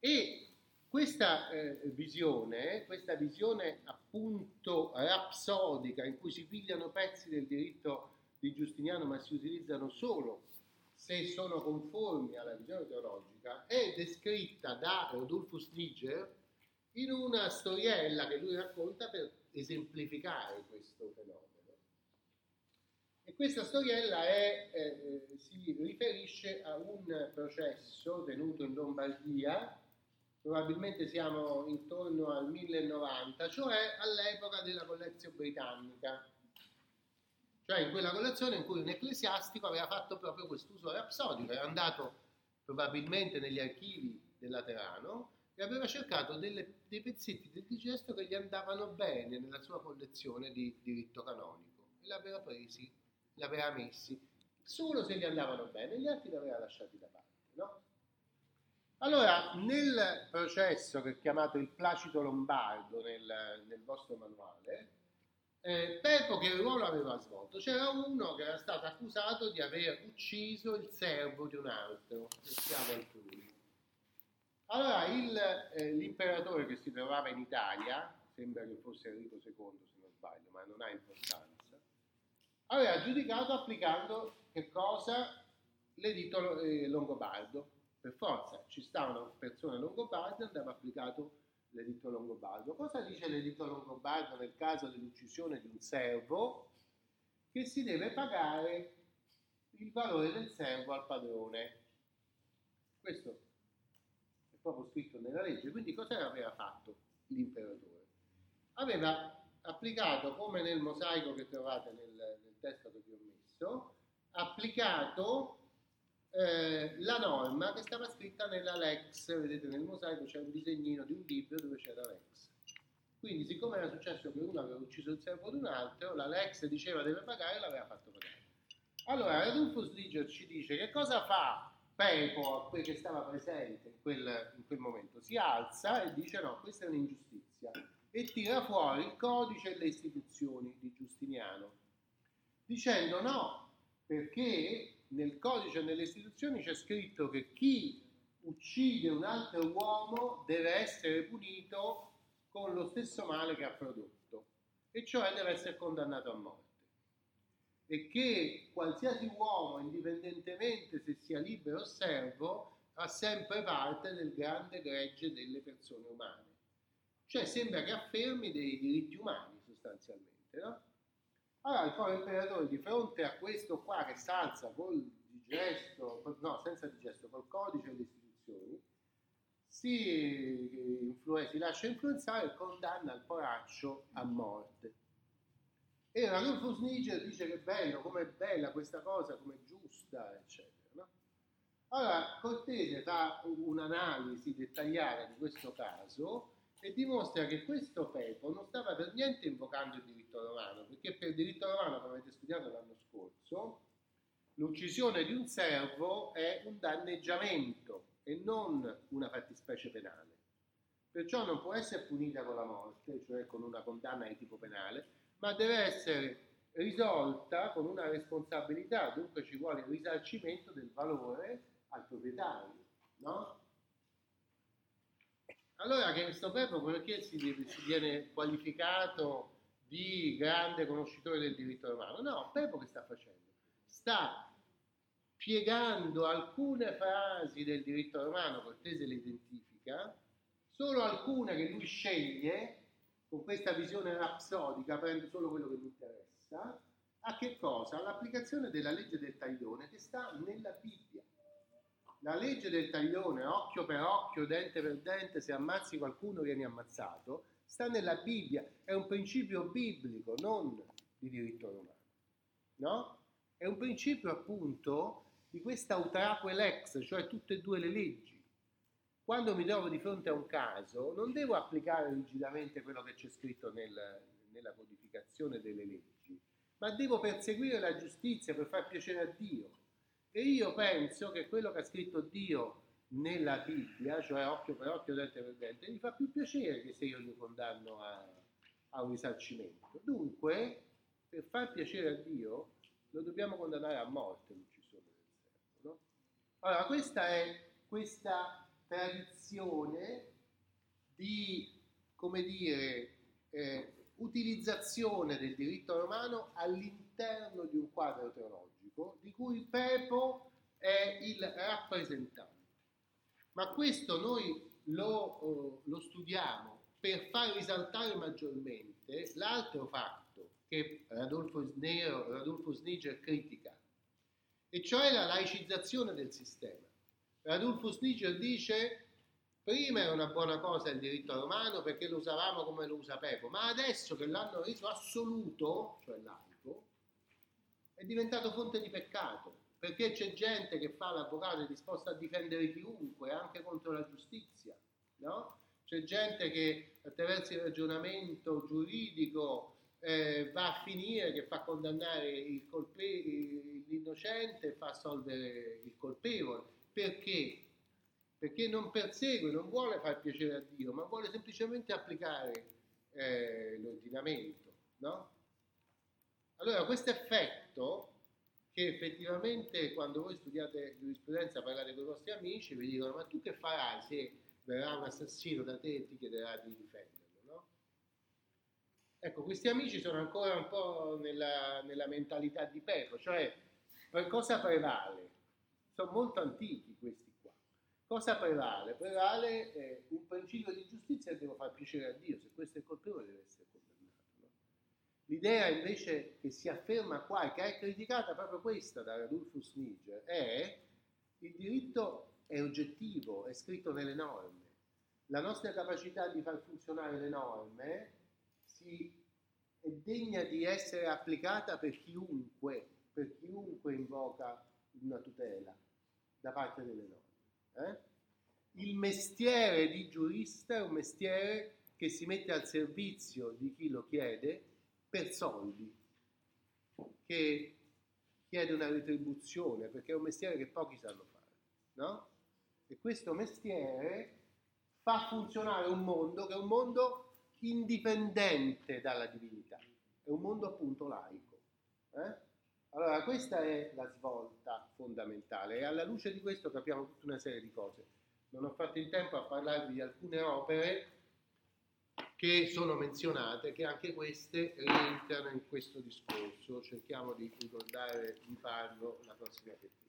E questa eh, visione, questa visione appunto rapsodica in cui si pigliano pezzi del diritto di Giustiniano ma si utilizzano solo se sono conformi alla visione teologica, è descritta da Rodolfus Niger in una storiella che lui racconta per esemplificare questo fenomeno. E questa storiella è, eh, si riferisce a un processo tenuto in Lombardia, probabilmente siamo intorno al 1090, cioè all'epoca della collezione britannica, cioè in quella collezione in cui un ecclesiastico aveva fatto proprio quest'uso rapsodico, era andato probabilmente negli archivi del Laterano e aveva cercato delle, dei pezzetti del digesto che gli andavano bene nella sua collezione di diritto canonico e l'aveva presi, li aveva messi, solo se gli andavano bene, gli altri li aveva lasciati da parte. Allora, nel processo che è chiamato il Placido Lombardo nel, nel vostro manuale, eh, Pepo che ruolo aveva svolto? C'era uno che era stato accusato di aver ucciso il servo di un altro, siamo altrui. Allora il, eh, l'imperatore che si trovava in Italia, sembra che fosse Enrico II se non sbaglio, ma non ha importanza, aveva giudicato applicando che cosa? L'editto eh, longobardo. Per forza ci stavano persone longobarde, andava applicato l'editto longobardo. Cosa dice l'editto longobardo nel caso dell'uccisione di un servo? Che si deve pagare il valore del servo al padrone. Questo è proprio scritto nella legge. Quindi cosa aveva fatto l'imperatore? Aveva applicato, come nel mosaico che trovate nel, nel testo che vi ho messo, applicato eh, la norma che stava scritta nella Lex, vedete nel mosaico c'è un disegnino di un libro dove c'era Lex. Quindi siccome era successo che uno aveva ucciso il servo di un altro, la Lex diceva deve pagare e l'aveva fatto pagare. Allora Radulfus Liger ci dice che cosa fa Pepo, che stava presente in quel, in quel momento? Si alza e dice no, questa è un'ingiustizia e tira fuori il codice e le istituzioni di Giustiniano, dicendo no, perché nel codice e nelle istituzioni c'è scritto che chi uccide un altro uomo deve essere punito con lo stesso male che ha prodotto, e cioè deve essere condannato a morte. E che qualsiasi uomo, indipendentemente se sia libero o servo, ha sempre parte del grande gregge delle persone umane. Cioè sembra che affermi dei diritti umani sostanzialmente, no? Allora il povero imperatore di fronte a questo qua che salza col digesto, no, senza digesto, col codice delle istituzioni, si, influ- si lascia influenzare e condanna il poraccio a morte. E Radolfo Niger dice che bello, com'è bella questa cosa, com'è giusta, eccetera. No? Allora, Cortese fa un'analisi dettagliata di questo caso e dimostra che questo Pepo non stava per niente invocando il diritto romano, perché per il diritto romano, come avete studiato l'anno scorso, l'uccisione di un servo è un danneggiamento e non una fattispecie penale. Perciò non può essere punita con la morte, cioè con una condanna di tipo penale, ma deve essere risolta con una responsabilità, dunque ci vuole il risarcimento del valore al proprietario, no? Allora questo Pepo perché si, si, viene qualificato di grande conoscitore del diritto romano? No, Pepo che sta facendo? Sta piegando alcune frasi del diritto romano, Cortese le identifica, solo alcune che lui sceglie, con questa visione rapsodica, prende solo quello che mi interessa, a che cosa? All'applicazione della legge del taglione che sta nella Bibbia. La legge del taglione, occhio per occhio, dente per dente, se ammazzi qualcuno vieni ammazzato, sta nella Bibbia, è un principio biblico, non di diritto romano. No? È un principio appunto di questa utraque lex, cioè tutte e due le leggi. Quando mi trovo di fronte a un caso, non devo applicare rigidamente quello che c'è scritto nel, nella codificazione delle leggi, ma devo perseguire la giustizia per far piacere a Dio. E io penso che quello che ha scritto Dio nella Bibbia, cioè occhio per occhio, dente per dente, mi fa più piacere che se io lo condanno a, a un risarcimento. Dunque, per far piacere a Dio, lo dobbiamo condannare a morte l'uccisione del servo. No? Allora, questa è questa tradizione di, come dire, eh, utilizzazione del diritto romano all'interno di un quadro teologico di cui Pepo è il rappresentante. Ma questo noi lo, lo studiamo per far risaltare maggiormente l'altro fatto che Radolfo, Snero, Radolfo Sniger critica, e cioè la laicizzazione del sistema. Radolfo Sniger dice prima era una buona cosa il diritto romano perché lo usavamo come lo usa Pepo, ma adesso che l'hanno reso assoluto, cioè laico, è diventato fonte di peccato, perché c'è gente che fa l'avvocato e è disposta a difendere chiunque, anche contro la giustizia, no? C'è gente che attraverso il ragionamento giuridico eh, va a finire che fa condannare colpe- l'innocente e fa assolvere il colpevole. Perché? Perché non persegue, non vuole far piacere a Dio, ma vuole semplicemente applicare eh, l'ordinamento. No? Allora, questo effetto che effettivamente quando voi studiate giurisprudenza parlate con i vostri amici vi dicono ma tu che farai se verrà un assassino da te e ti chiederà di difenderlo, no? Ecco, questi amici sono ancora un po' nella, nella mentalità di Pepo, cioè cosa prevale? Sono molto antichi questi qua. Cosa prevale? Prevale eh, un principio di giustizia che devo far piacere a Dio, se questo è colpevole deve essere condannato. L'idea invece che si afferma qua e che è criticata proprio questa da Radulfus Niger è il diritto è oggettivo, è scritto nelle norme. La nostra capacità di far funzionare le norme si, è degna di essere applicata per chiunque, per chiunque invoca una tutela da parte delle norme. Eh? Il mestiere di giurista è un mestiere che si mette al servizio di chi lo chiede per soldi, che chiede una retribuzione, perché è un mestiere che pochi sanno fare. No? E questo mestiere fa funzionare un mondo che è un mondo indipendente dalla divinità, è un mondo appunto laico. Eh? Allora questa è la svolta fondamentale e alla luce di questo capiamo tutta una serie di cose. Non ho fatto in tempo a parlarvi di alcune opere che sono menzionate, che anche queste rientrano in questo discorso. Cerchiamo di ricordare di farlo la prossima settimana.